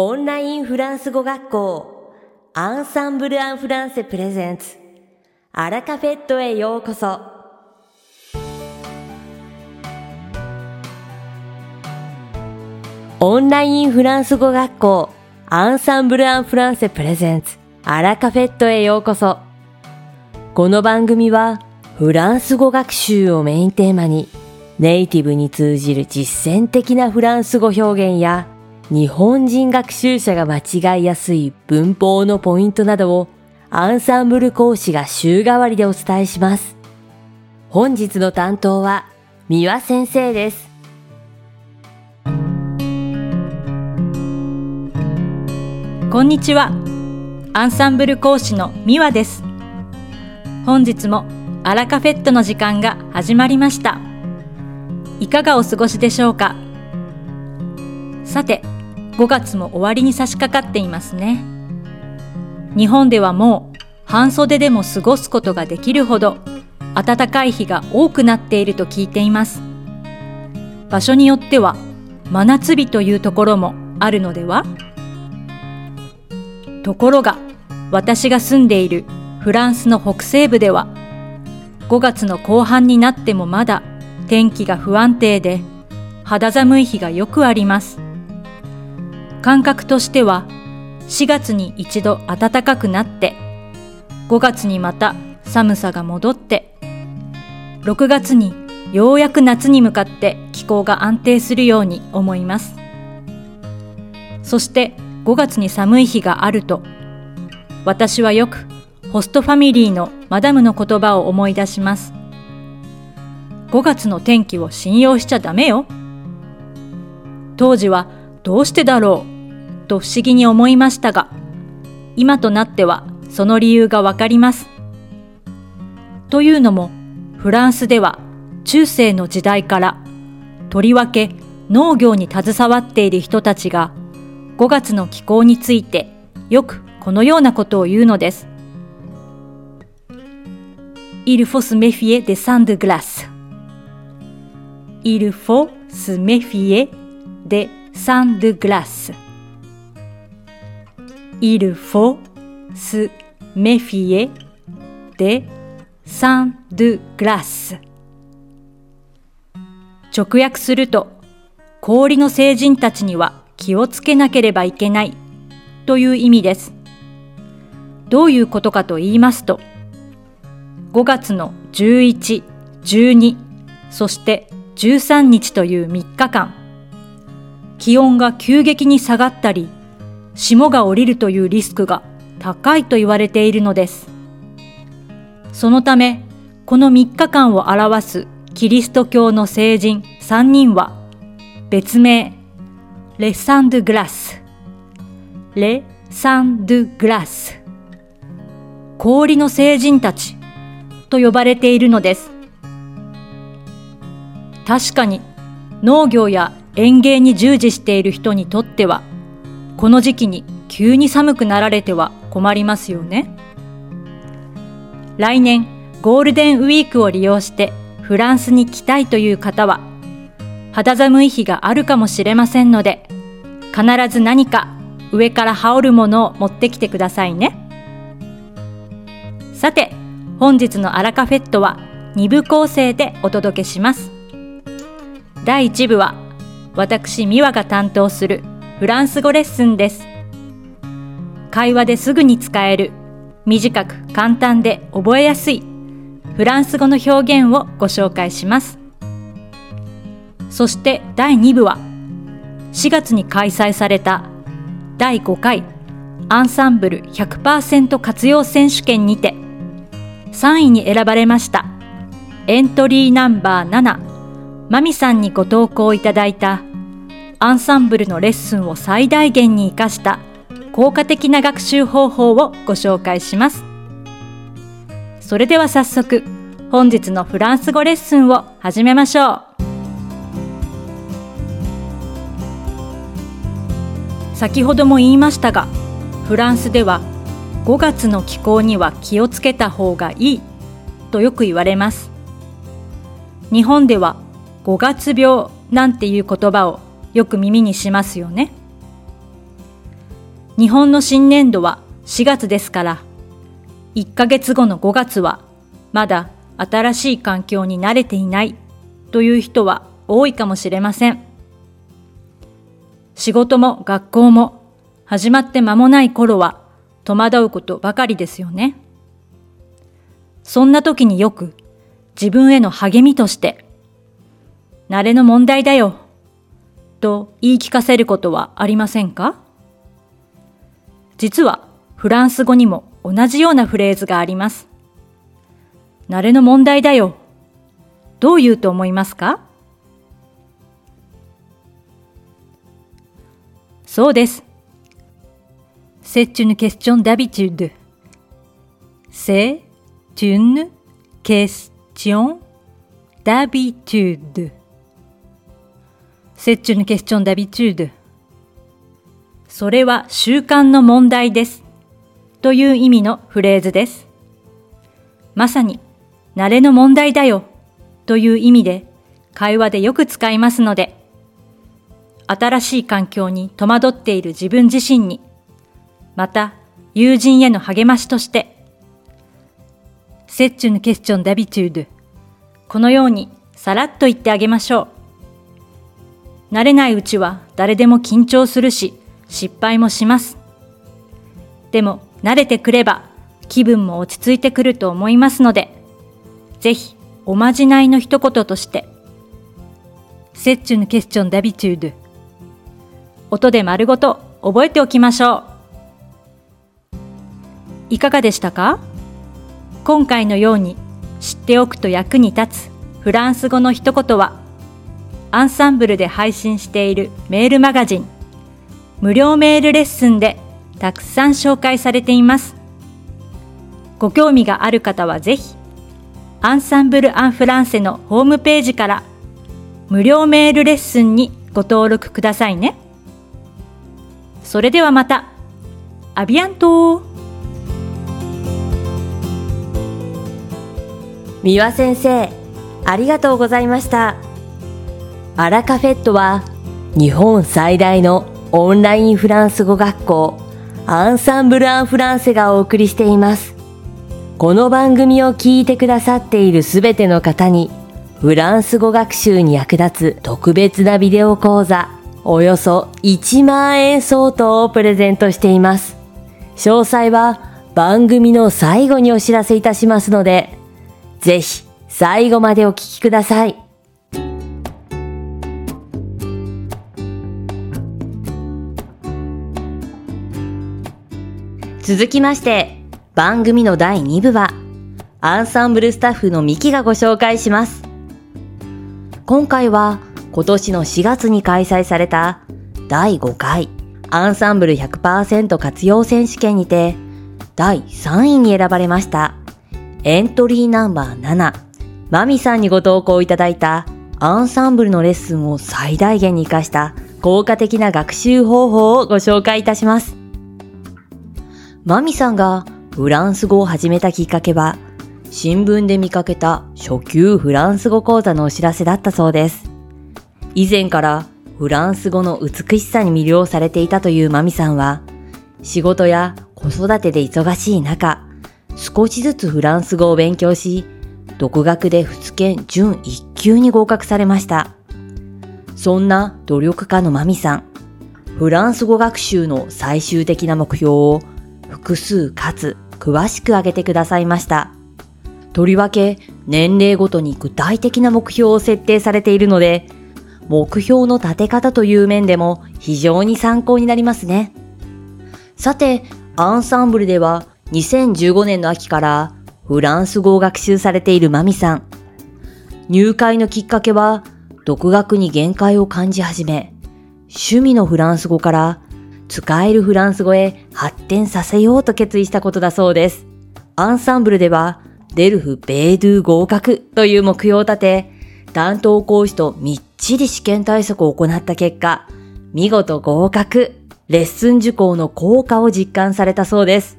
オンラインフランス語学校アンサンブル・アン・フランセプレゼンツ。アラカフェットへようこそ。オンラインフランス語学校アンサンブル・アン・フランセプレゼンツ。アラカフェットへようこそ。この番組はフランス語学習をメインテーマにネイティブに通じる実践的なフランス語表現や日本人学習者が間違いやすい文法のポイントなどをアンサンブル講師が週替わりでお伝えします。本日の担当は三輪先生です。こんにちは。アンサンブル講師の三輪です。本日もアラカフェットの時間が始まりました。いかがお過ごしでしょうかさて、5月も終わりに差し掛かっていますね。日本ではもう半袖でも過ごすことができるほど暖かい日が多くなっていると聞いています。場所によっては真夏日というところもあるのでは？ところが私が住んでいるフランスの北西部では5月の後半になってもまだ天気が不安定で肌寒い日がよくあります。感覚としては4月に一度暖かくなって5月にまた寒さが戻って6月にようやく夏に向かって気候が安定するように思います。そして5月に寒い日があると私はよくホストファミリーのマダムの言葉を思い出します。5月の天気を信用しちゃダメよ。当時はどうしてだろう？と不思議に思いましたが、今となってはその理由がわかります。というのも、フランスでは中世の時代からとりわけ農業に携わっている人たちが5月の気候についてよくこのようなことを言うのです。Il faut se méfier des sangs de glace. Il faut se méfier des sang de glace. Il faut se méfier des sang de glace. 直訳すると、氷の聖人たちには気をつけなければいけないという意味です。どういうことかと言いますと、5月の11、12、そして13日という3日間、気温が急激に下がったり、霜が降りるというリスクが高いと言われているのです。そのため、この3日間を表すキリスト教の聖人3人は、別名、レ・サン・ドゥ・グラス、レ・サン・ドゥ・グラス、氷の聖人たちと呼ばれているのです。確かに農業や園芸に従事している人にとっては、この時期に急に寒くなられては困りますよね。来年ゴールデンウィークを利用してフランスに来たいという方は、肌寒い日があるかもしれませんので、必ず何か上から羽織るものを持ってきてくださいね。さて、本日のアラカフェットは2部構成でお届けします。第1部は私美和が担当するフランス語レッスンです。会話ですぐに使える。短く簡単で覚えやすい。フランス語の表現をご紹介します。そして第2部は4月に開催された第5回アンサンブル100%活用選手権にて3位に選ばれましたエントリーナンバー7マミさんにご投稿いただいたアンサンブルのレッスンを最大限に活かした効果的な学習方法をご紹介します。それでは早速、本日のフランス語レッスンを始めましょう。先ほども言いましたが、フランスでは5月の気候には気をつけた方がいいとよく言われます。日本では5月病なんていう言葉をよく耳にしますよね。日本の新年度は4月ですから、1ヶ月後の5月はまだ新しい環境に慣れていないという人は多いかもしれません。仕事も学校も始まって間もない頃は戸惑うことばかりですよね。そんな時によく自分への励みとして、慣れの問題だよ、と言い聞かせることはありませんか？実はフランス語にも同じようなフレーズがあります。慣れの問題だよ。どう言うと思いますか？そうです。C'est une question d'habitude. C'est une question d'habitude. C'est une question d'habitude. それは習慣の問題です。という意味のフレーズです。まさに、慣れの問題だよ。という意味で、会話でよく使いますので、新しい環境に戸惑っている自分自身に、また友人への励ましとして、C'est une question d'habitude このようにさらっと言ってあげましょう。慣れないうちは誰でも緊張するし、失敗もします。でも慣れてくれば気分も落ち着いてくると思いますので、ぜひおまじないの一言として、C'est une question d'habitude 音で丸ごと覚えておきましょう。いかがでしたか？今回のように知っておくと役に立つフランス語の一言は、アンサンブルで配信しているメールマガジン、無料メールレッスンでたくさん紹介されています。ご興味がある方はぜひ、アンサンブル・アン・フランセのホームページから無料メールレッスンにご登録くださいね。それではまた。アビアント三輪先生、ありがとうございました。アラカフェットは日本最大のオンラインフランス語学校アンサンブル・アン・フランセがお送りしています。この番組を聞いてくださっているすべての方にフランス語学習に役立つ特別なビデオ講座およそ1万円相当をプレゼントしています。詳細は番組の最後にお知らせいたしますので、ぜひ最後までお聞きください。続きまして、番組の第2部は、アンサンブルスタッフのミキがご紹介します。今回は、今年の4月に開催された第5回アンサンブル100%活用選手権にて第3位に選ばれましたエントリーナンバー7マミさんにご投稿いただいたアンサンブルのレッスンを最大限に活かした効果的な学習方法をご紹介いたします。マミさんがフランス語を始めたきっかけは新聞で見かけた初級フランス語講座のお知らせだったそうです。以前からフランス語の美しさに魅了されていたというマミさんは、仕事や子育てで忙しい中、少しずつフランス語を勉強し、独学で仏研準1級に合格されました。そんな努力家のマミさん、フランス語学習の最終的な目標を複数かつ詳しく挙げてくださいました。とりわけ年齢ごとに具体的な目標を設定されているので、目標の立て方という面でも非常に参考になりますね。さて、アンサンブルでは2015年の秋からフランス語を学習されているマミさん。入会のきっかけは独学に限界を感じ始め、趣味のフランス語から使えるフランス語へ発展させようと決意したことだそうです。アンサンブルではデルフ・ベードゥ合格という目標を立て、担当講師とみっちり試験対策を行った結果、見事合格、レッスン受講の効果を実感されたそうです。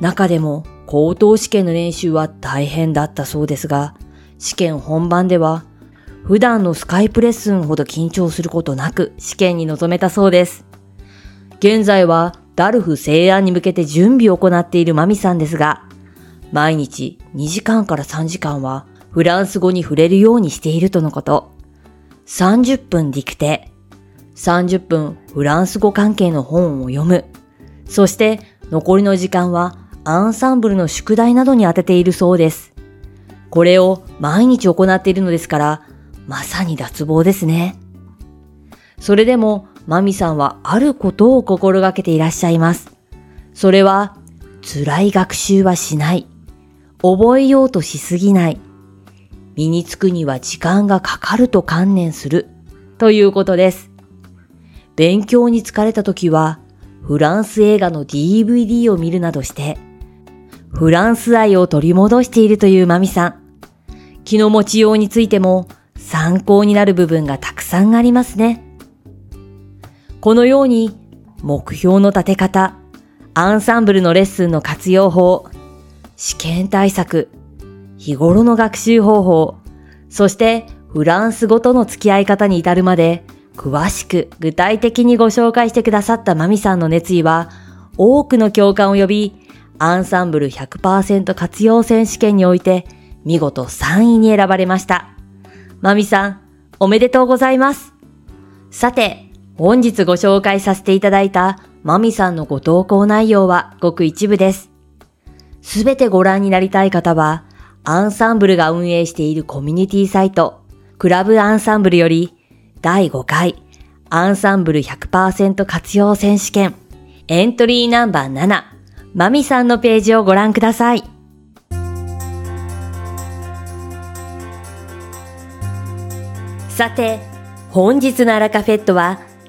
中でも、高等試験の練習は大変だったそうですが、試験本番では、普段のスカイプレッスンほど緊張することなく試験に臨めたそうです。現在はダルフ西安に向けて準備を行っているマミさんですが、毎日2時間から3時間はフランス語に触れるようにしているとのこと。30分ディクテ、30分フランス語関係の本を読む。そして残りの時間はアンサンブルの宿題などに当てているそうです。これを毎日行っているのですから、まさに脱帽ですね。それでも、マミさんはあることを心がけていらっしゃいます。それは、辛い学習はしない。覚えようとしすぎない。身につくには時間がかかると観念する。ということです。勉強に疲れた時は、フランス映画の DVD を見るなどして、フランス愛を取り戻しているというマミさん。気の持ちようについても参考になる部分がたくさんありますね。このように目標の立て方、アンサンブルのレッスンの活用法、試験対策、日頃の学習方法、そしてフランス語との付き合い方に至るまで詳しく具体的にご紹介してくださったマミさんの熱意は多くの共感を呼び、アンサンブル100%活用選手権において見事3位に選ばれました。マミさん、おめでとうございます。さて、本日ご紹介させていただいたマミさんのご投稿内容はごく一部です。すべてご覧になりたい方は、アンサンブルが運営しているコミュニティサイト、クラブアンサンブルより、第5回アンサンブル100%活用選手権エントリーナンバー7マミさんのページをご覧ください。さて、本日のアラカフェットは